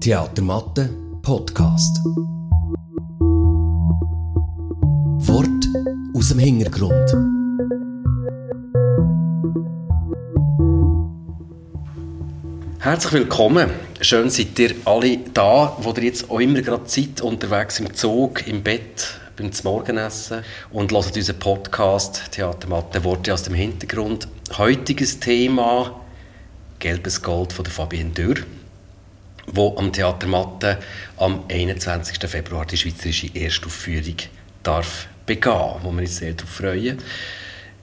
Theatermatte Podcast. Wort aus dem Hintergrund. Herzlich willkommen. Schön seid ihr alle da, wo ihr jetzt auch immer gerade seid, unterwegs im Zug, im Bett, beim Morgenessen und hört unseren Podcast Theatermatte Worte aus dem Hintergrund. Heutiges Thema Gelbes Gold von der Fabienne Dürr wo am Theater Matte am 21. Februar die schweizerische Erstaufführung darf begehen, wo wir uns sehr darauf freuen.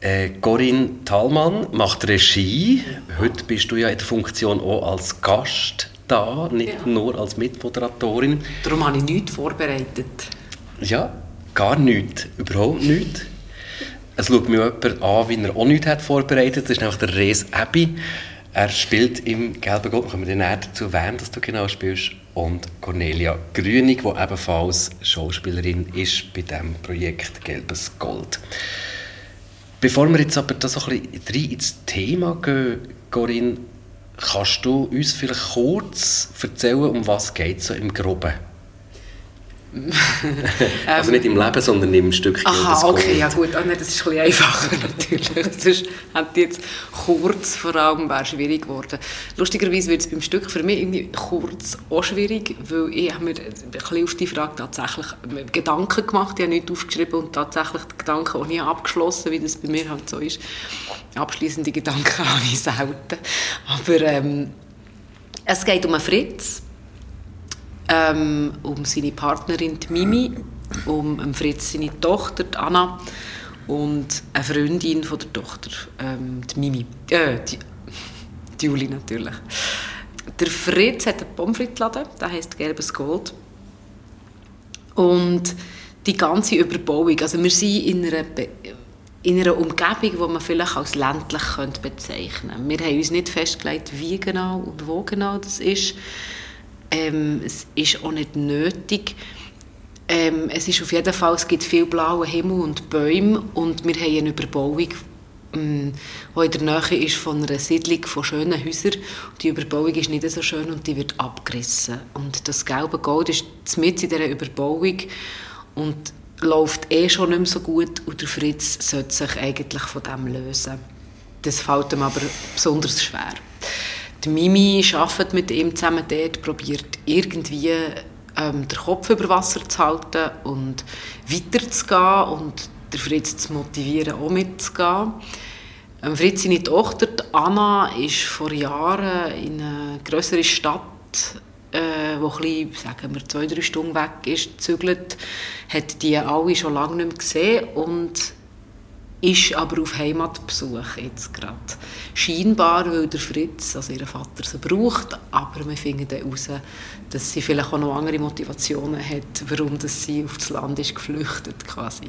Äh, Corinne Thalmann macht Regie. Heute bist du ja in der Funktion auch als Gast da, nicht ja. nur als Mitmoderatorin. Darum habe ich nichts vorbereitet. Ja, gar nichts, überhaupt nichts. Es schaut mir jemand an, wie er auch nichts hat vorbereitet. Das ist nämlich der Res Abbey. Er spielt im Gelben Gold, können wir dann dazu erwähnen, dass du genau spielst, und Cornelia Grünig, die ebenfalls Schauspielerin ist bei dem Projekt Gelbes Gold. Bevor wir jetzt aber da so ein bisschen ins Thema gehen, Corinne, kannst du uns vielleicht kurz erzählen, um was geht es so im Groben? also nicht im Leben, sondern im Stück Aha, okay, ja gut, oh, nein, das ist ein bisschen einfacher natürlich. Sonst hätte jetzt kurz vor allem wäre schwierig geworden. Lustigerweise wird es beim Stück für mich irgendwie kurz auch schwierig, weil ich habe mir ein bisschen auf die Frage tatsächlich Gedanken gemacht, ich habe nichts aufgeschrieben und tatsächlich die Gedanken auch nie abgeschlossen, wie das bei mir halt so ist. Abschließende Gedanken habe ich selten. Aber ähm, es geht um einen Fritz, ähm, um seine Partnerin die Mimi, um Fritz seine Tochter die Anna und eine Freundin von der Tochter, ähm, die Mimi, äh, die, die Juli natürlich. Der Fritz hat einen Pommes Laden, der heißt Gelbes Gold. Und die ganze Überbauung, also wir sind in einer, in einer Umgebung, die man vielleicht als ländlich bezeichnen könnte. Wir haben uns nicht festgelegt, wie genau und wo genau das ist. Ähm, es ist auch nicht nötig. Ähm, es ist auf jeden Fall, es gibt viel blauen Himmel und Bäume und wir haben eine Überbauung, ähm, die in der Nähe ist von einer Siedlung von schönen Häusern. Die Überbauung ist nicht so schön und die wird abgerissen. Und das gelbe Gold ist mit in dieser Überbauung und läuft eh schon nicht mehr so gut und der Fritz sollte sich eigentlich von dem lösen. Das fällt ihm aber besonders schwer. Die Mimi arbeitet mit ihm zusammen dort, probiert irgendwie ähm, den Kopf über Wasser zu halten und weiterzugehen und der Fritz zu motivieren, auch mitzugehen. Ähm, Fritz, seine Tochter Anna, ist vor Jahren in eine größere Stadt, äh, wo ein sagen wir, zwei, drei Stunden weg ist, gezügelt, hat die alle schon lange nicht mehr gesehen und ist aber auf Heimatbesuch jetzt gerade. Scheinbar, weil der Fritz, also ihr Vater, sie braucht, aber wir finden dann heraus, dass sie vielleicht auch noch andere Motivationen hat, warum sie auf das Land ist geflüchtet quasi.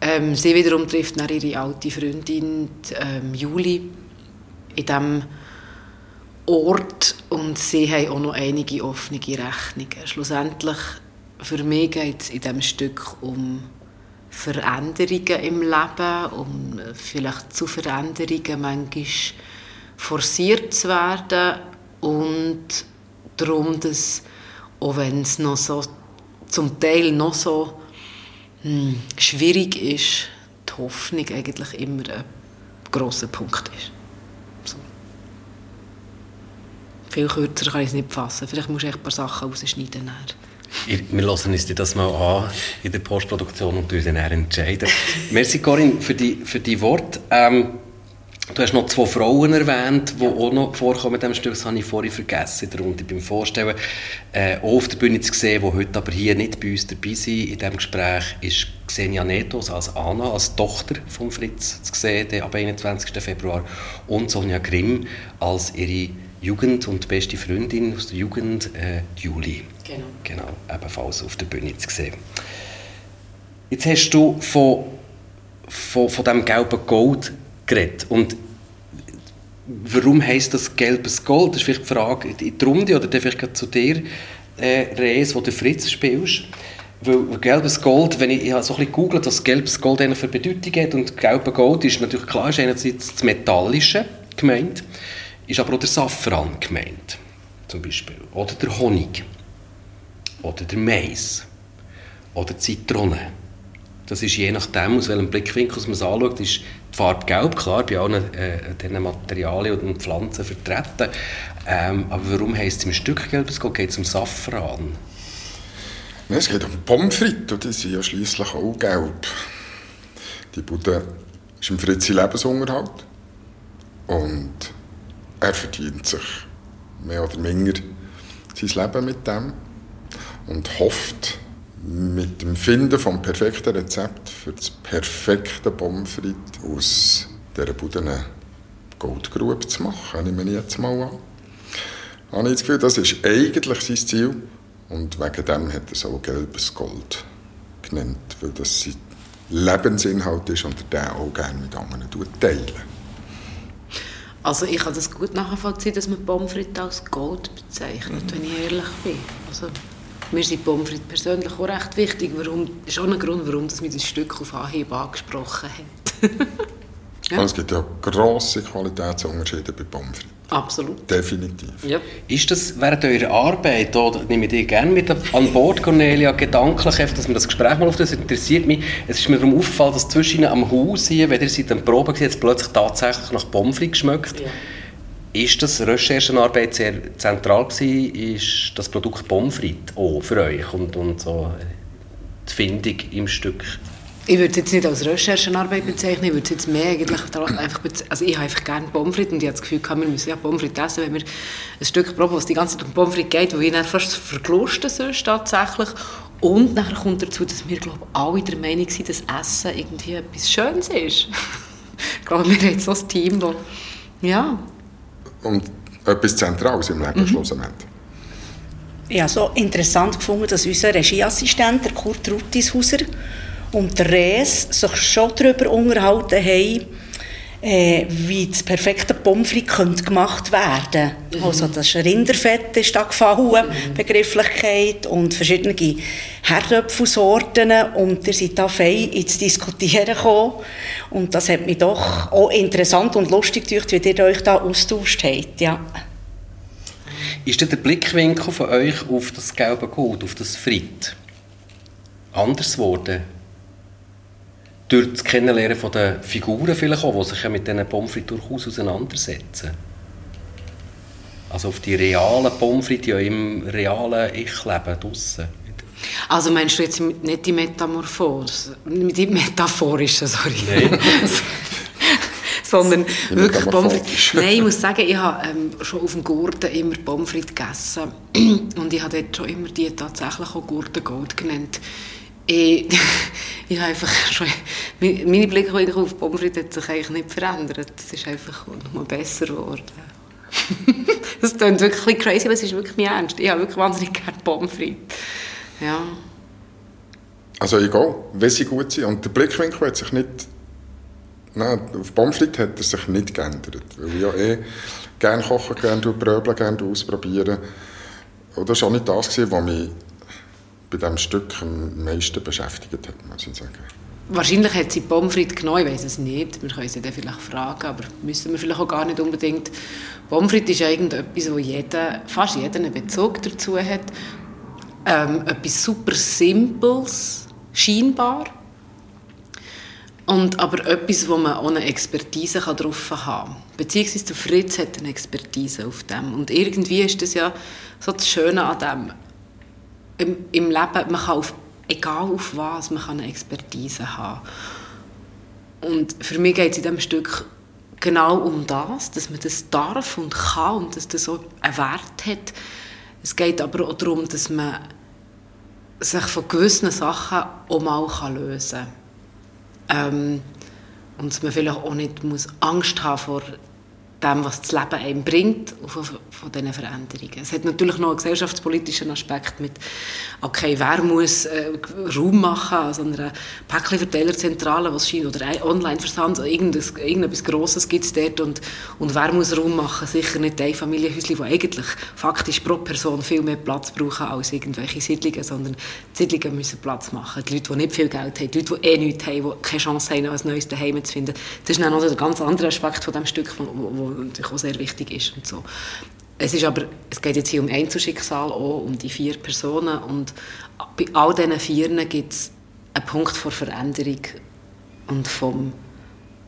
Ähm, sie wiederum trifft dann ihre alte Freundin ähm, Juli in diesem Ort und sie haben auch noch einige offene Rechnungen. Schlussendlich, für mich geht es in diesem Stück um Veränderungen im Leben, um vielleicht zu Veränderungen manchmal forciert zu werden und darum, dass auch wenn es noch so zum Teil noch so hm, schwierig ist, die Hoffnung eigentlich immer ein grosser Punkt ist. So. Viel kürzer kann ich es nicht fassen. Vielleicht muss ich ein paar Sachen rausschneiden. Dann. Wir lassen uns das mal an in der Postproduktion und dann entscheiden. Merci Corinne für die, für die Worte. Ähm, du hast noch zwei Frauen erwähnt, die auch noch vorkommen in diesem Stück. Das habe ich vorhin vergessen in der Runde beim Vorstellen. Äh, auch auf der Bühne zu sehen, die heute aber hier nicht bei uns dabei sind in diesem Gespräch, ist Xenia Netos als Anna, als Tochter von Fritz zu sehen, ab 21. Februar. Und Sonja Grimm als ihre Jugend und beste Freundin aus der Jugend, äh, Juli. Genau. Genau, ebenfalls auf der Bühne zu sehen. Jetzt hast du von, von, von diesem gelben Gold geredet. Und warum heisst das gelbes Gold? Das ist vielleicht die Frage in die Runde oder vielleicht zu dir, äh, Rees, wo du Fritz spielst. weil gelbes Gold, wenn ich, ich so ein bisschen gegoogelt, was gelbes Gold für Bedeutung hat und gelbes Gold ist natürlich klar, ist einerseits das Metallische gemeint, ist aber auch der Safran gemeint, zum Beispiel, oder der Honig, oder der Mais, oder die Zitrone. Das ist je nachdem, aus welchem Blickwinkel man es anschaut, ist die Farbe gelb, klar, bei allen äh, diesen Materialien und Pflanzen vertreten. Ähm, aber warum heisst es im Stück gelbes Gold? Geht es um Safran? Nein, es geht um Pommes frites, die sind ja schliesslich auch gelb. Die Bude ist im Fritzi Lebensunterhalt. Und er verdient sich mehr oder weniger sein Leben mit dem. Und hofft, mit dem Finden vom perfekten Rezept für das perfekte frites aus dieser Bude Goldgrube zu machen, nehme ich jetzt mal an. Habe ich das Gefühl, das ist eigentlich sein Ziel. Und wegen dem hat er es auch gelbes Gold genannt, weil das sein Lebensinhalt ist und er den auch gerne mit anderen teilen. Also ich kann das gut nachvollziehen, dass man Pommes frites als Gold bezeichnet, mhm. wenn ich ehrlich bin. Also, mir sind Pommes persönlich auch recht wichtig. Warum, das ist auch ein Grund, warum das mit das Stück auf Anhieb angesprochen hat. ja. Es gibt ja grosse Qualitätsunterschiede bei Pommes. Absolut. Definitiv. Ja. Ist das während eurer Arbeit, oder nehme ich dich gerne mit an Bord, Cornelia, gedanklich, dass wir das Gespräch mal auf das interessiert mich. Es ist mir darum aufgefallen, dass zwischen am Haus hier, wenn ihr seit der Probe jetzt plötzlich tatsächlich nach Pommes geschmeckt. Ja. Ist das Recherchenarbeit sehr zentral gewesen? Ist das Produkt Pommes auch für euch und, und so die Findung im Stück? Ich würde es jetzt nicht als Recherchenarbeit bezeichnen, ich würde es jetzt mehr eigentlich einfach also ich habe einfach gerne Pommes und ich habe das Gefühl, wir müssen ja Pommes essen, wenn wir ein Stück proben, was die ganze Zeit um Pommes geht, wo ich dann fast verglusten sonst tatsächlich. Und dann kommt dazu, dass wir glaube alle der Meinung sind, dass Essen irgendwie etwas Schönes ist. ich glaube, wir haben so ein Team, das, ja. Und etwas Zentrales im Leben mhm. schlussendlich. Ich habe so interessant gefunden, dass unser Regieassistent, der Kurt Ruttishauser, und der Res sich schon darüber unterhalten haben, äh, wie das perfekte Pommes frites gemacht werden könnte. Mhm. Also das Rinderfett ist da gefallen, mhm. Begrifflichkeit und verschiedene Herdöpfelsorten und ihr seid da fein ins Diskutieren gekommen und das hat mich doch auch interessant und lustig gedacht, wie ihr euch da austauscht habt. Ja. Ist denn der Blickwinkel von euch auf das gelbe Gold, auf das Frit anders geworden? Durch das Kennenlernen von der Figuren vielleicht auch, die sich ja mit diesen Pommes frites durchaus auseinandersetzen. Also auf die realen Pommes frites, die ja im realen Ich-Leben draussen. Also meinst du jetzt nicht die Metamorphose, die metaphorische, sorry. Nein. sondern wirklich Pommes frites. Nein, ich muss sagen, ich habe ähm, schon auf dem Gurten immer Pommes frites gegessen und ich habe dort schon immer die tatsächlich auch Gurtengold genannt. Ich, ich habe einfach schon, meine Blickwinkel auf Pommes frites hat sich eigentlich nicht verändert. Es ist einfach noch besser geworden. das klingt wirklich crazy, aber es ist wirklich mein Ernst. Ich habe wirklich wahnsinnig gerne Pommes frites. Ja. Also egal, wenn sie gut sind. Und der Blickwinkel hat sich nicht... Nein, auf Pommes frites hat er sich nicht geändert. Weil ich ja eh gerne kochen, gerne bröbeln, gerne ausprobieren. Und das war auch nicht das, was mich bei diesem Stück am meisten beschäftigt hat, muss ich sagen. Wahrscheinlich hat sie Pommes genommen, ich weiß es nicht. Wir können sie dann vielleicht fragen, aber müssen wir vielleicht auch gar nicht unbedingt. Pommes ist irgendetwas, wo jeder, fast jeder einen Bezug dazu hat. Ähm, etwas super Simples, scheinbar. Und aber etwas, wo man ohne Expertise drauf haben kann. Beziehungsweise der Fritz hat eine Expertise auf dem. Und irgendwie ist das ja so das Schöne an dem im, im Leben, man kann auf, egal auf was, man kann eine Expertise haben. Und für mich geht es in diesem Stück genau um das, dass man das darf und kann und dass das so einen Wert hat. Es geht aber auch darum, dass man sich von gewissen Sachen auch mal lösen kann. Ähm, und dass man vielleicht auch nicht muss Angst haben vor dem, was das Leben einem bringt und von, von diesen Veränderungen. Es hat natürlich noch einen gesellschaftspolitischen Aspekt mit, okay, wer muss äh, Raum machen an so einer Päckchenverteilerzentrale, was scheint, oder Online-Versand, irgendetwas, Grosses gibt es dort und, und wer muss Raum machen? Sicher nicht ein Familienhäuschen, die eigentlich faktisch pro Person viel mehr Platz brauchen als irgendwelche Siedlungen, sondern die Siedlungen müssen Platz machen. Die Leute, die nicht viel Geld haben, die Leute, die eh nichts haben, die keine Chance haben, ein neues Daheim zu finden. Das ist dann noch ein ganz anderer Aspekt von dem Stück, wo, wo natürlich auch sehr wichtig ist. Und so. Es, ist aber, es geht jetzt hier um Einzelschicksal, auch um die vier Personen. Und bei all diesen Vieren gibt es einen Punkt vor Veränderung und vom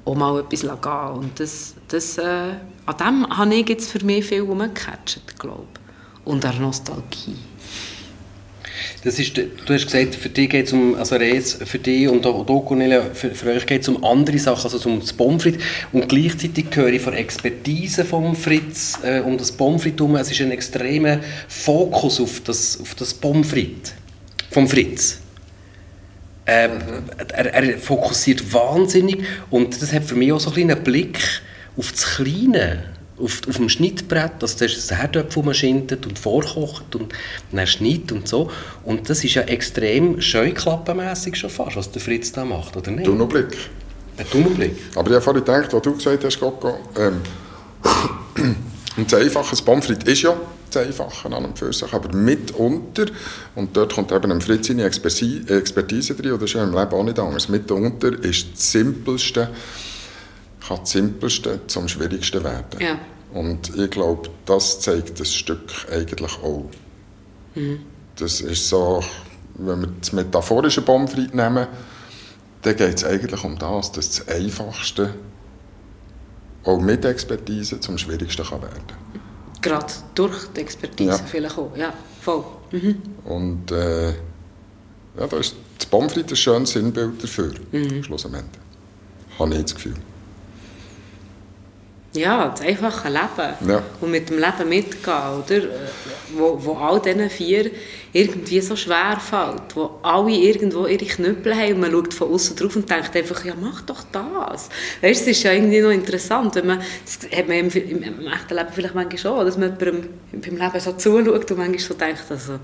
auch mal etwas gehen Und das, das, äh, an dem habe ich jetzt für mich viel umgecatcht, glaube Und an Nostalgie. Das ist, du hast gesagt, für dich geht es um, also Reis, für dich und auch Cornelia, für, für euch geht es um andere Sachen, also um das Pomfrit. Und gleichzeitig höre ich von Expertise von Fritz äh, um das Pomfrit herum. Es ist ein extremer Fokus auf das, auf das Pomfrit vom Fritz. Äh, mhm. er, er, fokussiert wahnsinnig und das hat für mich auch so einen Blick auf das Kleine auf, auf dem Schnittbrett, also das ist das Herdöpfel, man schindet und vorkocht und dann schneidet und so. Und das ist ja extrem scheuklappenmässig schon fast, was der Fritz da macht, oder nicht? Tunnelblick. Ein Tunnelblick. Aber ich habe vorhin gedacht, was du gesagt hast, Coco, ähm, ein einfaches Pommes ist ja das Einfache an und für sich, aber mitunter, und dort kommt eben ein Fritz seine Expertise drin, und das ist ja im Leben auch nicht anders, mitunter ist das Simpelste, kann das Simpelste zum Schwierigsten werden. Ja. Und ich glaube, das zeigt das Stück eigentlich auch. Mhm. Das ist so, wenn wir das metaphorische Pommes nehmen, dann geht es eigentlich um das, dass das Einfachste auch mit Expertise zum Schwierigsten kann werden Gerade durch die Expertise ja. vielleicht auch, ja, voll. Mhm. Und äh, ja, da ist das Pommes ein schönes Sinnbild dafür, mhm. schlussendlich. Habe ich das Gefühl. Ja, das einfache Leben. Ja. Und mit dem Leben mitgehen, oder? Wo, wo all diesen vier irgendwie so schwer fällt. Wo alle irgendwo ihre Knüppel haben und man schaut von außen drauf und denkt einfach, ja, mach doch das. Weißt, das ist ja irgendwie noch interessant. Wenn man, das hat man im, im, im echten Leben vielleicht manchmal schon, dass man beim, beim Leben so zuschaut und manchmal so denkt, also,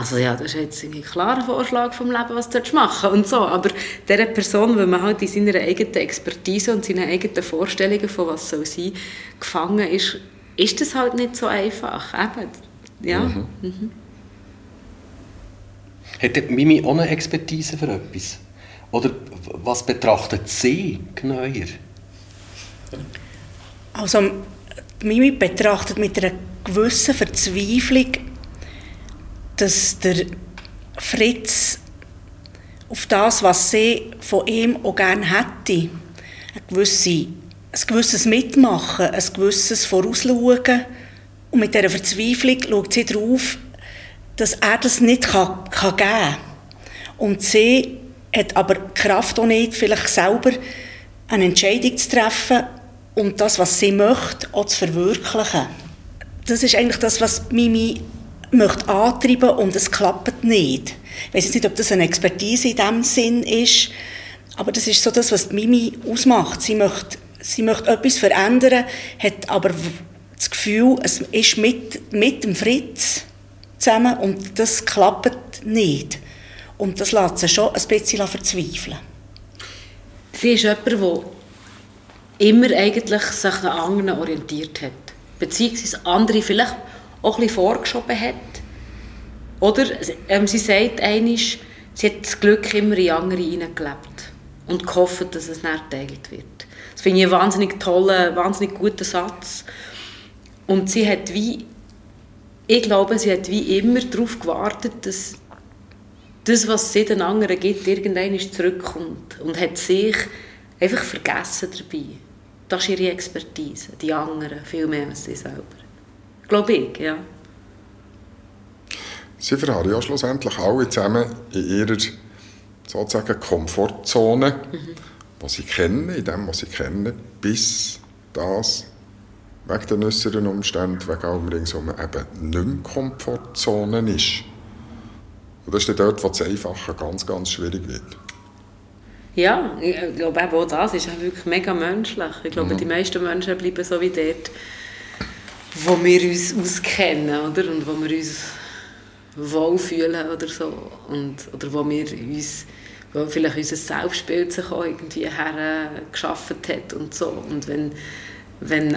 also ja, das ist jetzt ein klarer Vorschlag vom Leben, was du machen und so. Aber dieser Person, wenn man halt in seiner eigenen Expertise und seinen eigenen Vorstellungen von was soll sein, gefangen ist, ist das halt nicht so einfach. Eben. Ja. Mhm. Mhm. Hat Mimi auch eine Expertise für etwas? Oder was betrachtet sie genauer? Also, Mimi betrachtet mit einer gewissen Verzweiflung dass der Fritz auf das, was sie von ihm auch gerne hätte, ein, gewisse, ein gewisses Mitmachen, ein gewisses Vorausschauen und mit dieser Verzweiflung schaut sie darauf, dass er das nicht kann, kann geben kann. Und sie hat aber die Kraft auch nicht, vielleicht selber eine Entscheidung zu treffen und das, was sie möchte, auch zu verwirklichen. Das ist eigentlich das, was Mimi möchte antreiben und es klappt nicht. Ich weiß nicht, ob das eine Expertise in diesem Sinn ist, aber das ist so das, was Mimi ausmacht. Sie möchte, sie möchte etwas verändern, hat aber das Gefühl, es ist mit, mit dem Fritz zusammen und das klappt nicht. Und das lässt sie schon ein bisschen verzweifeln. Sie ist jemand, der immer eigentlich sich an anderen orientiert hat. Beziehungsweise andere vielleicht auch ein bisschen vorgeschoben hat. Oder ähm, sie sagt einisch, sie hat das Glück immer in andere hineingelebt und gehofft, dass es nicht geteilt wird. Das finde ich einen wahnsinnig tollen, wahnsinnig guten Satz. Und sie hat wie, ich glaube, sie hat wie immer darauf gewartet, dass das, was sie den anderen gibt, irgendwann zurückkommt und hat sich einfach vergessen dabei. Das ist ihre Expertise, die anderen, viel mehr als sie selber. Glaube ich, ja. Sie verharren ja schlussendlich alle zusammen in ihrer sozusagen Komfortzone, mhm. was sie kennen, in dem, was sie kennen, bis das wegen den äußeren Umständen, wegen allem ringsum eben nicht mehr Komfortzone ist. Und das ist dann dort, wo das Einfache ganz, ganz schwierig wird. Ja, ich glaube auch das ist wirklich mega menschlich. Ich glaube, mhm. die meisten Menschen bleiben so wie dort, wo wir uns auskennen, oder? Und wo wir uns wohlfühlen oder so. Und, oder wo wir uns wo vielleicht unser Selbstbild sich auch irgendwie hergeschaffen hat und so. Und wenn, wenn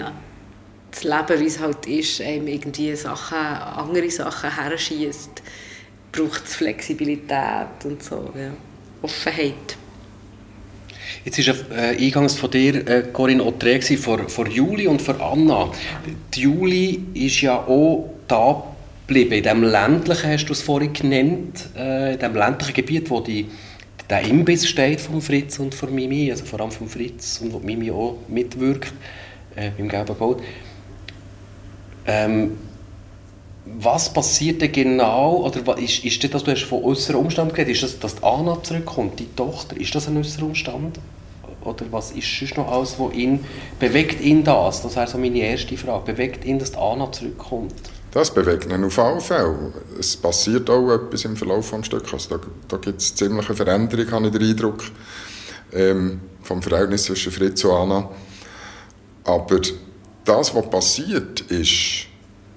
das Leben, wie es halt ist, einem irgendwie Sachen, andere Sachen herschießt, braucht es Flexibilität und so, ja. Offenheit. Jetzt ist äh, eingangs von dir, äh, Corinne, die vor, vor Juli und vor Anna. Die Juli ist ja auch da geblieben, in dem ländlichen, hast du es vorhin genannt, äh, in dem ländlichen Gebiet, wo die, der Imbiss steht von Fritz und von Mimi, also vor allem von Fritz und wo Mimi auch mitwirkt äh, beim Gelben Gold. Ähm, was passiert denn genau, oder ist, ist das, dass du hast von äußeren Umständen geredet ist das, dass Anna zurückkommt, die Tochter, ist das ein äußerer Umstand? Oder was ist sonst noch alles, wo ihn, bewegt ihn das? Das wäre so meine erste Frage. Bewegt ihn, dass Anna zurückkommt? Das bewegt ihn auf alle Fälle. Es passiert auch etwas im Verlauf des Stücks. Also da da gibt es ziemliche Veränderung, habe ich den Eindruck, ähm, vom Verhältnis zwischen Fritz und Anna. Aber das, was passiert, ist,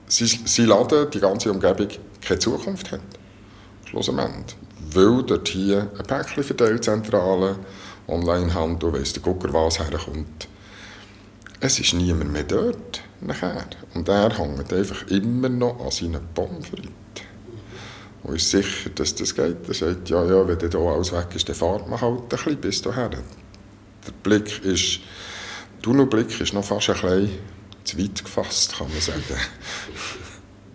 sie, sie laden die ganze Umgebung keine Zukunft hat. Schlussendlich. Weil dort hier eine Päckchenverteilzentrale, Onlinehandel, weiss der Gucker was herkommt. Es ist niemand mehr dort nachher. Und er hängt einfach immer noch an seinen Pommes Und ist sicher, dass das geht. Er sagt, ja, ja, wenn hier alles weg ist, dann fahrt man halt ein bisschen bis dahin. Der Blick ist, der Tunnelblick ist noch fast ein bisschen zu weit gefasst, kann man sagen.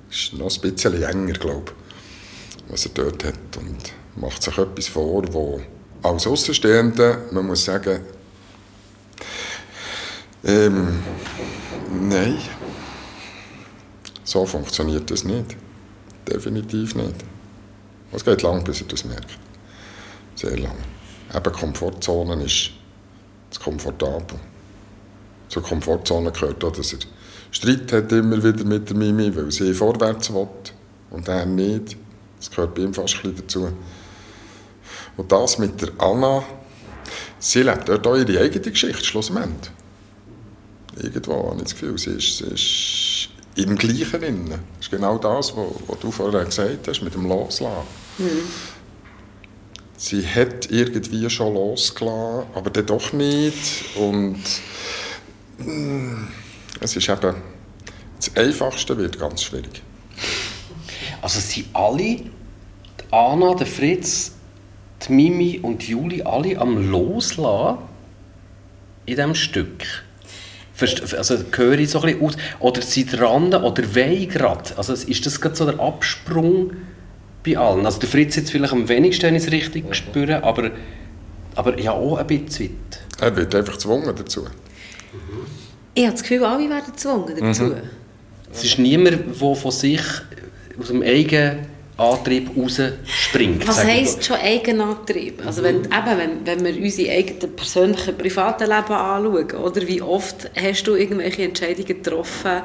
ist noch ein bisschen enger, glaube ich, was er dort hat. Und macht sich etwas vor, wo als Außenstehender, man muss sagen, ähm, nein, so funktioniert das nicht. Definitiv nicht. Es geht lang, bis er das merkt. Sehr lang. Eben Komfortzone ist das komfortabel zur Komfortzone gehört auch, dass er Streit hat immer wieder mit der Mimi, weil sie vorwärts will und er nicht. Das gehört bei ihm fast ein dazu. Und das mit der Anna, sie lebt dort auch ihre eigene Geschichte, schlussendlich. Irgendwo habe ich das Gefühl, sie ist, sie ist im Gleichen drin. Das ist genau das, was, du vorher gesagt hast, mit dem Loslassen. Mhm. Sie hat irgendwie schon losgelassen, aber dann doch nicht. Und es ist eben, das Einfachste wird ganz schwierig. Also sind alle, die Anna, der Fritz, die Mimi und die Juli, alle am Loslassen in diesem Stück? Also höre ich so ein bisschen aus? Oder sind dran oder wollen gerade? Also ist das gerade so der Absprung bei allen? Also der Fritz jetzt vielleicht am wenigsten, es richtig mhm. spüre, aber, aber ja auch ein bisschen weit. Er wird einfach gezwungen dazu. Ich habe das Gefühl, alle werden gezwungen dazu. Mhm. Es ist niemand, der von sich aus dem eigenen Antrieb rausspringt. Was heisst schon Eigenantrieb? Also wenn, eben, wenn, wenn wir unsere eigenen persönlichen, privaten Leben anschauen, oder wie oft hast du irgendwelche Entscheidungen getroffen,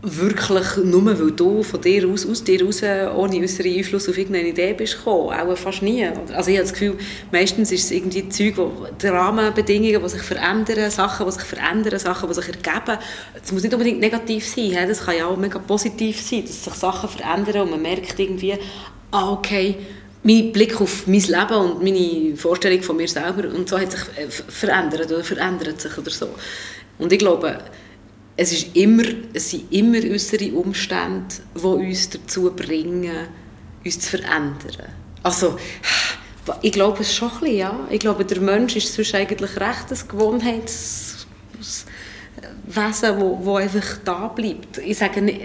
wirklich nur weil du von dir aus, aus dir raus, ohne äußeren Einfluss auf irgendeine Idee bist gekommen. Auch fast nie. Also ich habe das Gefühl, meistens ist es irgendwie Zeug, wo, die Rahmenbedingungen, die sich verändern, Sachen, die sich verändern, Sachen, die sich ergeben. Es muss nicht unbedingt negativ sein. Das kann ja auch mega positiv sein, dass sich Sachen verändern und man merkt irgendwie, ah, okay, mein Blick auf mein Leben und meine Vorstellung von mir selber und so hat sich äh, verändert oder verändert sich oder so. Und ich glaube, es, ist immer, es sind immer äußere Umstände, die uns dazu bringen, uns zu verändern. Also, ich glaube es schon ein bisschen, ja. Ich glaube, der Mensch ist sonst eigentlich recht ein Gewohnheitswesen, das wo, einfach da bleibt. Ich sage nicht,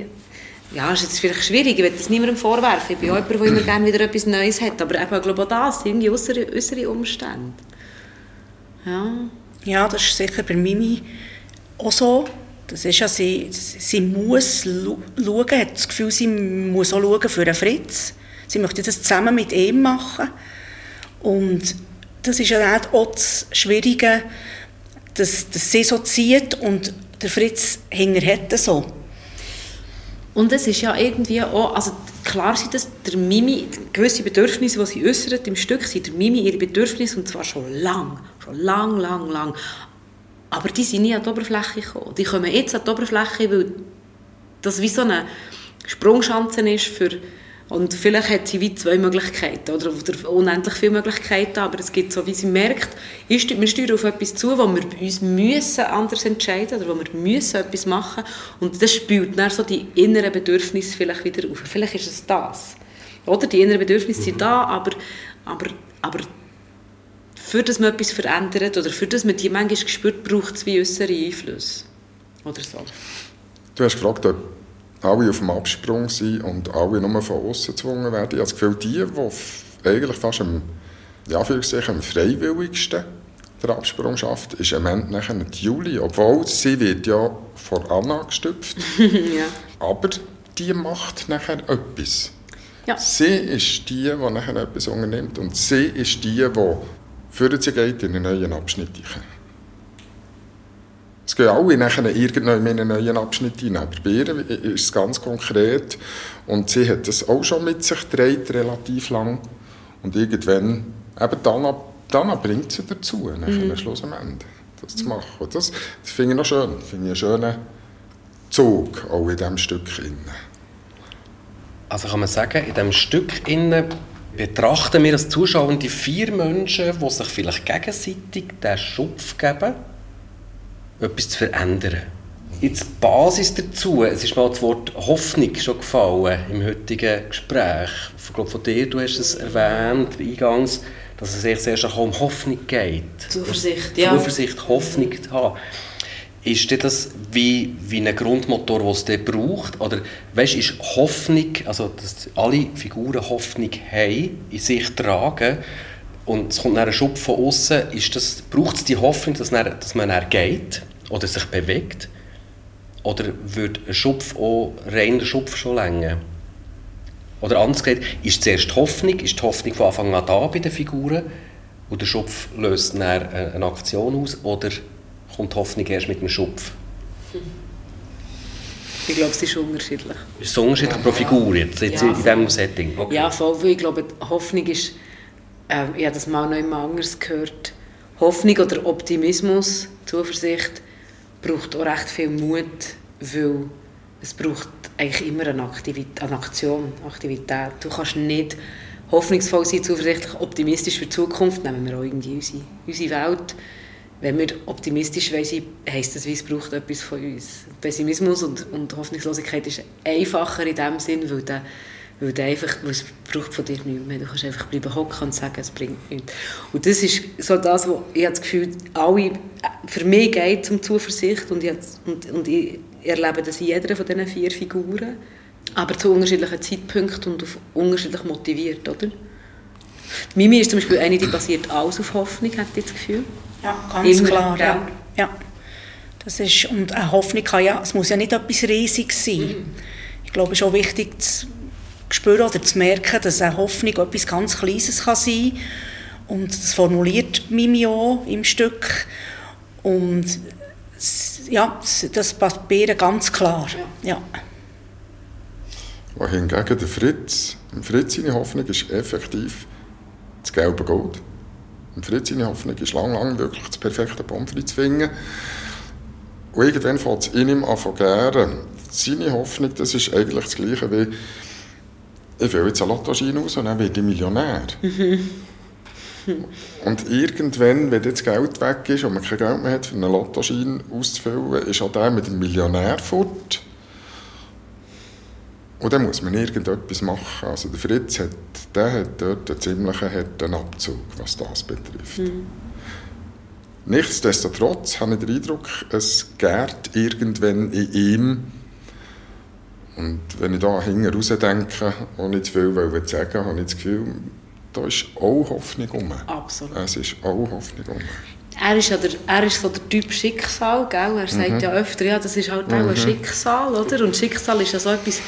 ja, ist jetzt vielleicht schwierig, ich will das niemandem vorwerfen. Ich bin auch jemand, der immer gerne wieder etwas Neues hat. Aber eben, ich glaube auch das irgendwie äußere, äußere Umstände. Ja. ja, das ist sicher bei Mimi auch so. Das ist ja, sie, sie muss schauen, hat das Gefühl, sie muss auch schauen für einen Fritz. Sie möchte das zusammen mit ihm machen. Und das ist ja auch das Schwierige, dass, dass sie so zieht und der Fritz hinterher so. Und es ist ja irgendwie auch, also klar sein, dass der Mimi, gewisse Bedürfnisse, die sie äußert im Stück, sind der Mimi ihre Bedürfnisse, und zwar schon lang, schon lang, lang, lang. Aber die sind nie an die Oberfläche gekommen. Die kommen jetzt an die Oberfläche, weil das wie so eine Sprungschanze ist für und vielleicht hat sie wie zwei Möglichkeiten oder, oder unendlich viele Möglichkeiten, aber es gibt so, wie sie merkt, ist, wir steuern auf etwas zu, wo wir uns müssen anders entscheiden oder wo wir müssen etwas machen und das spielt dann so die inneren Bedürfnisse vielleicht wieder auf. Vielleicht ist es das. Oder? Die inneren Bedürfnisse sind da, aber, aber, aber für das man etwas verändert oder für das man die manchmal gespürt, braucht es wie äußere Einflüsse. Oder so. Du hast gefragt, ob alle auf dem Absprung sind und alle nur von außen gezwungen werden. Ich habe das Gefühl, die, die eigentlich fast am, ja, am freiwilligsten der Absprung schafft, ist am Ende nachher die Julie. Obwohl sie wird ja vor Anna gestüpft. ja. Aber die macht nachher etwas. Ja. Sie ist die, die nachher etwas unternimmt und sie ist die, die für sie geht in einen neuen Abschnitt. Es gehen alle nachher irgendwann in einen neuen Abschnitt hinein. Aber bei ihr ist es ganz konkret. Und sie hat das auch schon mit sich gedreht, relativ lang. Und irgendwann, eben dann, dann bringt sie dazu, nachher mhm. Schluss am Ende, das zu machen. Und das, das finde ich noch schön. Das finde ich einen schönen Zug, auch in diesem Stück. Innen. Also kann man sagen, in diesem Stück innen betrachten wir als Zuschauer die vier Menschen, die sich vielleicht gegenseitig den Schupf geben etwas zu verändern. Jetzt die Basis dazu, es ist mal das Wort Hoffnung schon gefallen im heutigen Gespräch. Ich glaube, von dir, du hast es erwähnt, eingangs, dass es echt sehr stark um Hoffnung geht. Zuversicht, ja. Zuversicht, Hoffnung zu haben. Ist das wie, wie ein Grundmotor, den es braucht? Oder weißt, ist Hoffnung, also dass alle Figuren Hoffnung haben, in sich tragen, und es kommt ein Schub von außen, braucht es die Hoffnung, dass, dann, dass man dann geht oder sich bewegt? Oder würde ein Schupf auch rein der Schupf schon länger? Oder anders gesagt, ist zuerst Hoffnung, ist die Hoffnung von Anfang an da bei den Figuren und der Schupf löst dann eine Aktion aus oder kommt die Hoffnung erst mit dem Schupf? Ich glaube, es ist unterschiedlich. Ist es unterschiedlich pro Figur jetzt, jetzt ja, in diesem Setting? Okay. Ja, voll. Ich glaube, Hoffnung ist äh, ich habe das mal noch immer anders gehört, Hoffnung oder Optimismus, Zuversicht, braucht auch recht viel Mut, weil es braucht eigentlich immer eine, Aktivität, eine Aktion, Aktivität. Du kannst nicht hoffnungsvoll sein, zuversichtlich, optimistisch für die Zukunft, nehmen wir auch irgendwie unsere, unsere Welt. Wenn wir optimistisch sind, heisst das, es braucht etwas von uns. Pessimismus und, und Hoffnungslosigkeit ist einfacher in dem Sinn, weil der weil, einfach, weil es braucht von dir nichts mehr. Du kannst einfach bleiben hocken und sagen, es bringt nichts. Und das ist so das, wo ich das Gefühl alle, für mich geht es um Zuversicht und ich, und, und ich erlebe das in jeder von diesen vier Figuren, aber zu unterschiedlichen Zeitpunkten und auf unterschiedlich motiviert, oder? Mimi ist zum Beispiel eine, die basiert alles auf Hoffnung, hat das Gefühl. Ja, ganz Immer, klar. Ja. ja. Das ist, und eine Hoffnung kann ja, es muss ja nicht etwas Riesiges sein. Mhm. Ich glaube, es ist auch wichtig, zu spüren oder zu merken, dass eine Hoffnung etwas ganz Kleines kann sein kann. Und das formuliert Mimi auch im Stück. Und ja, das passiert ganz klar. Ja. Wohingegen der Fritz, Fritz seine Hoffnung ist effektiv das gelbe Gold. Und Fritz seine Hoffnung ist lang, lang wirklich das perfekte Pommes zu finden. Und irgendwann fängt es in ihm an zu gären. Seine Hoffnung, das ist eigentlich das Gleiche wie ich will jetzt einen Lottoschein aus und dann werde ich Millionär. und irgendwann, wenn das Geld weg ist und man kein Geld mehr hat, für einen Lottoschein auszufüllen, ist auch der mit dem Millionär fort. Und dann muss man irgendetwas machen. Also der Fritz hat, der hat dort einen ziemlich harten Abzug, was das betrifft. Mhm. Nichtsdestotrotz habe ich den Eindruck, es gärt irgendwann in ihm und wenn ich da hinten raus denke, ohne zu viel zu sagen, habe ich das Gefühl, da ist auch Hoffnung um. Absolut. Es ist auch Hoffnung um. Er ist, ja der, er ist so der Typ Schicksal, gell? er sagt mhm. ja öfter, ja, das ist halt auch mhm. ein Schicksal, oder? Und Schicksal ist ja so etwas,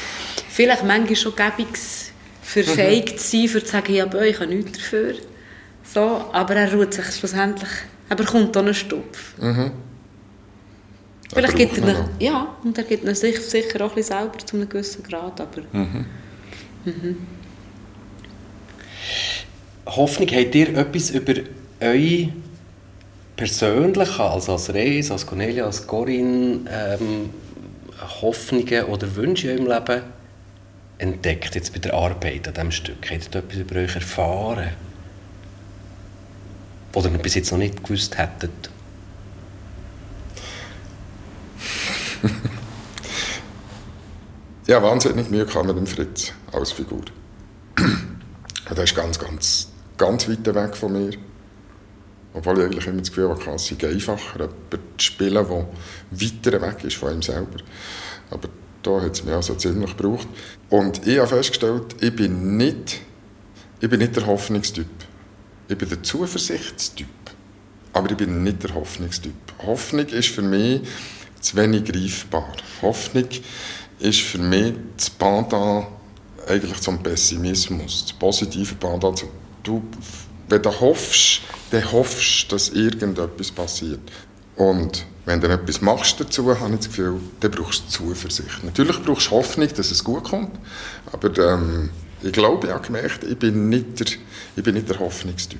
vielleicht manchmal schon gäbiges, verfähigt mhm. sein, für zu sagen, ja, ich habe nichts dafür. So, aber er ruht sich schlussendlich, aber kommt da einen Stupf. Mhm. Vielleicht gibt er ihn, ja, und er gibt ihn sich sicher auch ein bisschen selber zu einem gewissen Grad, aber... Mhm. Hoffnung, habt ihr etwas über eure persönliche, also als Reis, als Cornelia, als Corinne, ähm, Hoffnungen oder Wünsche in eurem Leben entdeckt, jetzt bei der Arbeit an diesem Stück? Habt ihr etwas über euch erfahren? Oder ihr bis jetzt noch nicht gewusst hättet? Ja, wahnsinnig Mühe gehabt mit dem Fritz als Figur. Er ist ganz, ganz, ganz weit weg von mir. Obwohl ich eigentlich immer das Gefühl hatte, es sei einfacher, jemanden zu spielen, der weiter weg ist von ihm selber. Aber da hat es mich also ziemlich gebraucht. Und ich habe festgestellt, ich bin nicht, ich bin nicht der Hoffnungstyp. Ich bin der Zuversichtstyp. Aber ich bin nicht der Hoffnungstyp. Hoffnung ist für mich zu wenig greifbar. Hoffnung ist für mich das Pendant eigentlich zum Pessimismus, das positive Pendant. Du, wenn du hoffst, dann hoffst du, dass irgendetwas passiert. Und wenn du etwas machst dazu, habe ich das Gefühl, dann brauchst du Zuversicht. Natürlich brauchst du Hoffnung, dass es gut kommt, aber ähm, ich glaube, ich habe gemerkt, ich bin nicht der, ich bin nicht der Hoffnungstyp.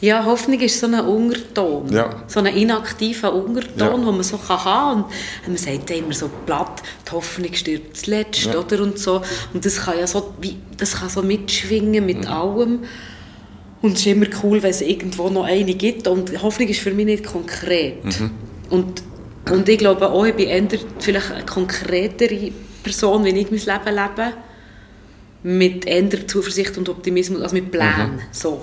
Ja, Hoffnung ist so ein Unterton, Ja. so ein inaktiver Unterton, Ja. den man so kann haben kann. Und man sagt immer so platt, die Hoffnung stirbt zuletzt, Ja. oder? Und, so. und das kann ja so, wie, das kann so mitschwingen mit Mhm. allem. Und es ist immer cool, wenn es irgendwo noch eine gibt. Und Hoffnung ist für mich nicht konkret. Mhm. Und, und ich glaube auch, ich bin eher vielleicht eine konkretere Person, wie ich mein Leben lebe. Mit eher Zuversicht und Optimismus, also mit Plänen. So.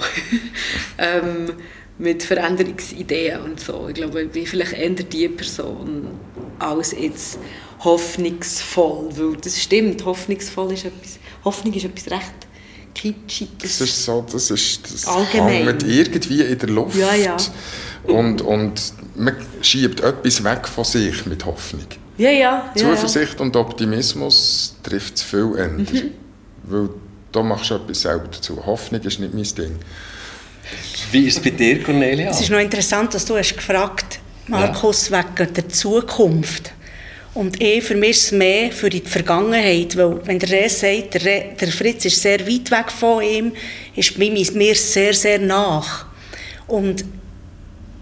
ähm, mit Veränderungsideen und so. Ich glaube, ich bin vielleicht eher die Person als jetzt hoffnungsvoll. Weil das stimmt, hoffnungsvoll ist etwas, Hoffnung ist etwas recht Kitschiges. Das ist so, das ist, das Allgemein. hängt irgendwie in der Luft. Ja, ja. Und, und man schiebt etwas weg von sich mit Hoffnung. Ja, ja. ja, ja. Zuversicht und Optimismus trifft es viel eher. Mhm. Weil da machst du etwas selber dazu. Hoffnung ist nicht mein Ding. Wie ist es bei dir, Cornelia? Es ist noch interessant, dass du hast gefragt, Markus, wegen der Zukunft. Und eh, für mich ist es mehr für die Vergangenheit, weil wenn der Res sagt, der, Re, der Fritz ist sehr weit weg von ihm, ist mir sehr, sehr nach. Und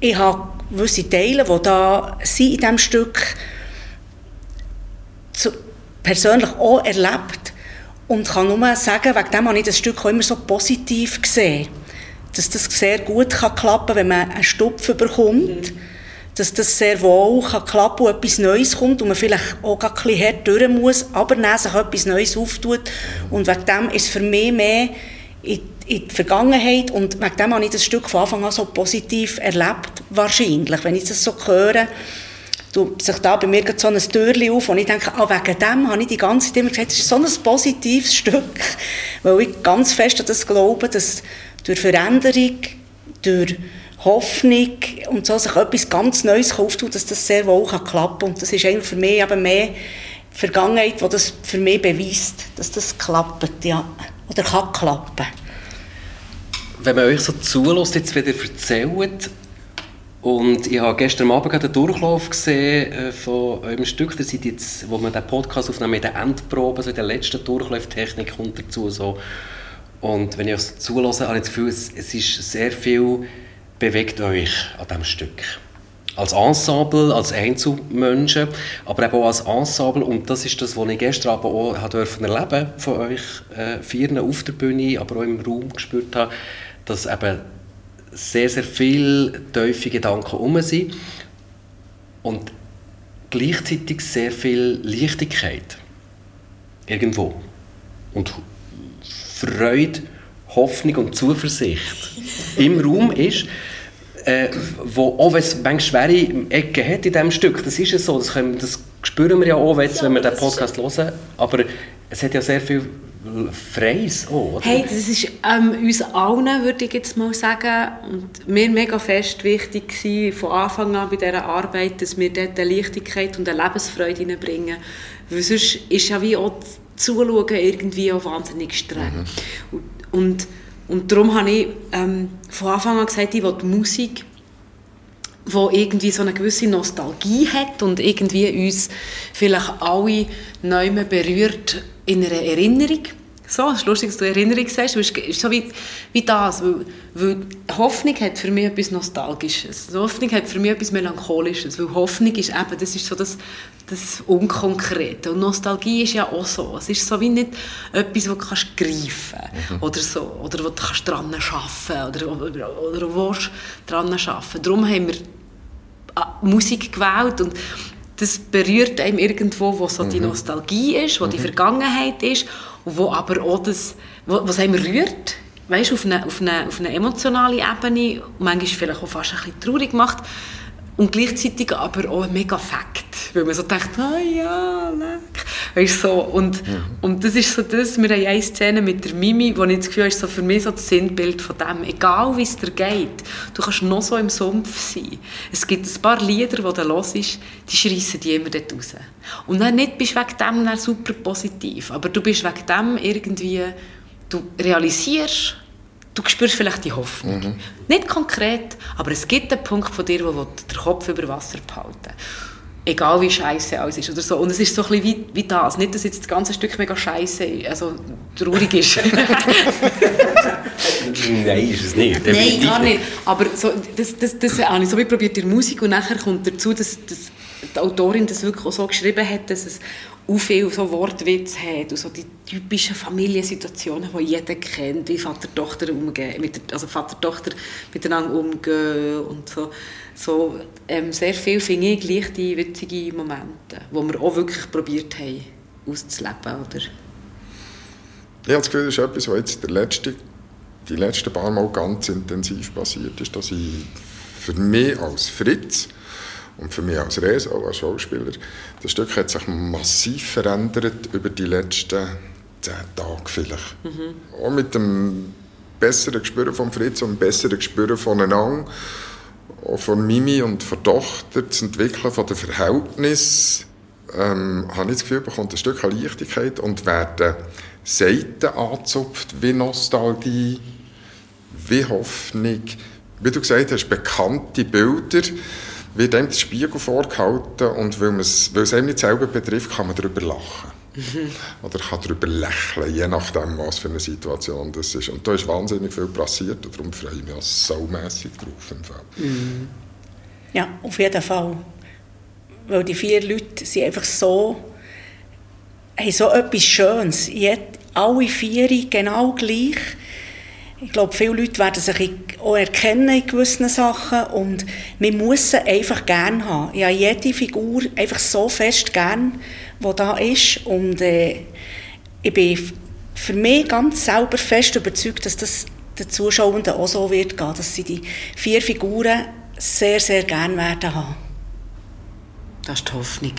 ich habe gewisse Teile, die da sind in diesem Stück, zu, persönlich auch erlebt. Und kann nur sagen, wegen dem habe ich das Stück auch immer so positiv gesehen. Dass das sehr gut kann klappen wenn man einen Stupf bekommt. Dass das sehr wohl kann klappen und etwas Neues kommt und man vielleicht auch ein bisschen hart durch muss, aber dann sich etwas Neues auftut. Und wegen dem ist es für mich mehr in, in die Vergangenheit und wegen dem habe ich das Stück von Anfang an so positiv erlebt, wahrscheinlich. Wenn ich das so höre, tut sich da bei mir so ein Türchen auf und ich denke, ah, wegen dem habe ich die ganze Zeit immer gesagt, es ist so ein positives Stück, weil ich ganz fest an das glaube, dass durch Veränderung, durch Hoffnung und so sich etwas ganz Neues auftut, dass das sehr wohl kann klappen und das ist eigentlich für mich eben mehr die Vergangenheit, die das für mich beweist, dass das klappt, ja, oder kann klappen. Wenn man euch so zulässt, jetzt wieder erzählt, und ich habe gestern Abend einen Durchlauf gesehen äh, von eurem Stück. Da seid jetzt, wo wir den Podcast aufnehmen, in der Endprobe, so in der letzten Durchlauftechnik kommt dazu. So. Und wenn ich so zulasse, habe ich das Gefühl, es, es ist sehr viel bewegt euch an diesem Stück. Als Ensemble, als Einzelmenschen, aber eben auch als Ensemble. Und das ist das, was ich gestern Abend auch erleben von euch äh, Vieren auf der Bühne, aber auch im Raum gespürt habe, dass eben sehr, sehr viele tiefe Gedanken um sind und gleichzeitig sehr viel Leichtigkeit irgendwo und Freude, Hoffnung und Zuversicht im Raum ist, äh, wo auch wenn es manchmal schwere Ecken hat in diesem Stück, das ist es so, das, können, das spüren wir ja auch, jetzt, wenn wir den Podcast hören, aber es hat ja sehr viel Freies auch, oder? Hey, das ist ähm, uns allen, würde ich jetzt mal sagen, und mir mega fest wichtig gewesen, von Anfang an bei dieser Arbeit, dass wir dort eine Leichtigkeit und eine Lebensfreude hineinbringen. Weil sonst ist ja wie auch das Zuschauen irgendwie auch wahnsinnig streng. Und, und, und darum habe ich ähm, von Anfang an gesagt, ich will die Musik wo irgendwie so eine gewisse Nostalgie hat und irgendwie uns vielleicht alle neu berührt in einer Erinnerung. So, es ist lustig, dass du Erinnerung sagst. Es ist so wie, wie das. Weil, weil Hoffnung hat für mich etwas Nostalgisches. Hoffnung hat für mich etwas Melancholisches. Weil Hoffnung ist eben, das ist so das, das Unkonkrete. Und Nostalgie ist ja auch so. Es ist so wie nicht etwas, das du kannst greifen kannst. Mhm. Oder so. Oder wo du kannst dran arbeiten oder, oder, oder wo du dran arbeiten Darum haben wir ah, Musik gewählt. Und das berührt einem irgendwo, wo so die mhm. Nostalgie ist, wo mhm. die Vergangenheit ist und wo aber auch das, was einem rührt, weißt, auf eine, auf eine, auf eine emotionale Ebene, manchmal vielleicht auch fast ein bisschen traurig macht und gleichzeitig aber auch ein mega Fakt, weil man so denkt, ah oh ja, leck. Weißt, so. und, mhm. und das ist so das, wir haben eine Szene mit der Mimi, wo ich das Gefühl habe, ist so für mich so das Sinnbild von dem, egal wie es dir geht, du kannst noch so im Sumpf sein. Es gibt ein paar Lieder, die du hörst, die schreissen die immer dort raus. Und dann nicht bist du wegen dem super positiv, aber du bist wegen dem irgendwie, du realisierst, du spürst vielleicht die Hoffnung. Mhm. Nicht konkret, aber es gibt einen Punkt von dir, wo du den Kopf über Wasser behalten Egal wie scheiße alles ist oder so. Und es ist so ein bisschen wie, wie das. Nicht, dass jetzt das ganze Stück mega scheiße, also traurig ist. Nein, ist es nicht. Nein, gar nicht. Aber so, das, das, das habe ich so wie probiert in der Musik und nachher kommt dazu, dass, dass die Autorin das wirklich auch so geschrieben hat, dass es auch viel so Wortwitz hat und so die typischen Familiensituationen, die jeder kennt, wie Vater-Tochter umgehen, mit, also Vater-Tochter miteinander umgehen und so. So ähm, sehr viel finde ich leichte, witzige Momente, wo wir auch wirklich probiert haben, auszuleben, oder? Ich habe das Gefühl, das ist etwas, was jetzt der letzte, die letzten paar Mal ganz intensiv passiert ist, dass ich für mich als Fritz und für mich als Rees, auch als Schauspieler, das Stück hat sich massiv verändert über die letzten zehn Tage vielleicht. Mhm. Auch mit dem besseren Gespür von Fritz und besseren Gespür voneinander, auch von Mimi und von Tochter, das Entwickeln von den Verhältnissen, ähm, habe ich das Gefühl, bekommt ein Stück Leichtigkeit und werden Seiten angezupft, wie Nostalgie, wie Hoffnung, wie du gesagt hast, bekannte Bilder, wird einem der Spiegel vorgehalten und weil, weil es einem nicht selber betrifft, kann man darüber lachen. Mhm. Oder kann darüber lächeln, je nachdem, was für eine Situation das ist. Und da ist wahnsinnig viel passiert und darum freue ich mich auch saumässig drauf. Im Fall. Mhm. Ja, auf jeden Fall. Weil die vier Leute sind einfach so, haben so etwas Schönes. Alle vier genau gleich ich glaube, viele Leute werden sich auch erkennen in gewissen Sachen und wir müssen einfach gerne haben. Ich habe jede Figur einfach so fest gern, die da ist und äh, ich bin für mich ganz selber fest überzeugt, dass das den Zuschauern auch so wird gehen, dass sie die vier Figuren sehr, sehr gerne werden haben. Das ist die Hoffnung.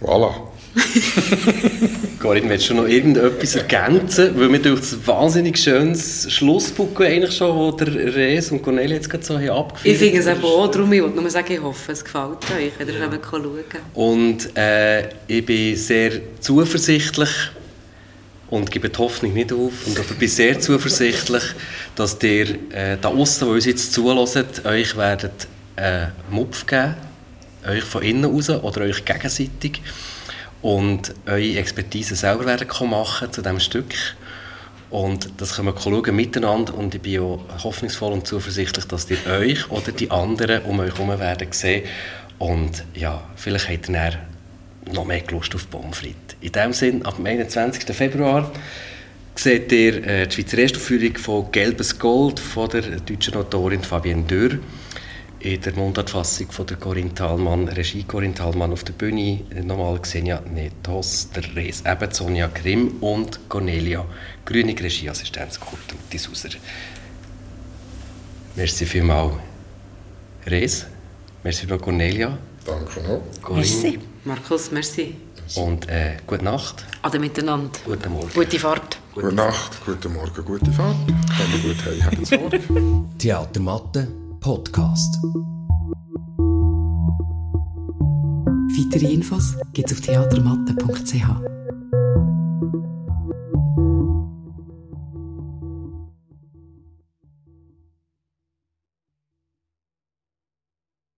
Voilà. Corinne, willst du noch irgendetwas ergänzen? Weil mir durch das wahnsinnig schönes Schlussbuch eigentlich schon, wo der Rees und Cornelia jetzt gerade so abgeführt Ich finde es eben auch, darum ich wollte nur sagen, ich hoffe, es gefällt euch, ihr ja. schauen Und äh, ich bin sehr zuversichtlich und gebe die Hoffnung nicht auf und ich bin sehr zuversichtlich, dass ihr äh, da außen, wo uns jetzt zulässt, euch werdet äh, Mupf geben, euch von innen raus oder euch gegenseitig und eure Expertise selber werden machen zu diesem Stück. Und das können wir schauen miteinander und ich bin auch hoffnungsvoll und zuversichtlich, dass ihr euch oder die anderen um euch herum werden sehen. Und ja, vielleicht habt ihr dann noch mehr Lust auf Pommes In diesem Sinne, ab dem 21. Februar seht ihr äh, die Schweizer Erstaufführung von «Gelbes Gold» von der deutschen Autorin Fabienne Dürr in der Mundartfassung von der Corinne Thalmann, Regie Corinne Thalmann auf der Bühne, nochmal Xenia Netos, der Res, eben Sonja Grimm und Cornelia Grünig, Regieassistenz Kurt Disuser. Merci vielmals, Res. Merci vielmals, Cornelia. Danke noch. Corinne. Merci. Markus, merci. Und äh, gute Nacht. Ade miteinander. Guten Morgen. Gute Fahrt. Gute, gute Nacht, guten Morgen, gute Fahrt. Kommen gut heim, habt's Sorge. Theatermatte Podcast. Weitere Infos gibt's auf theatermatte.ch.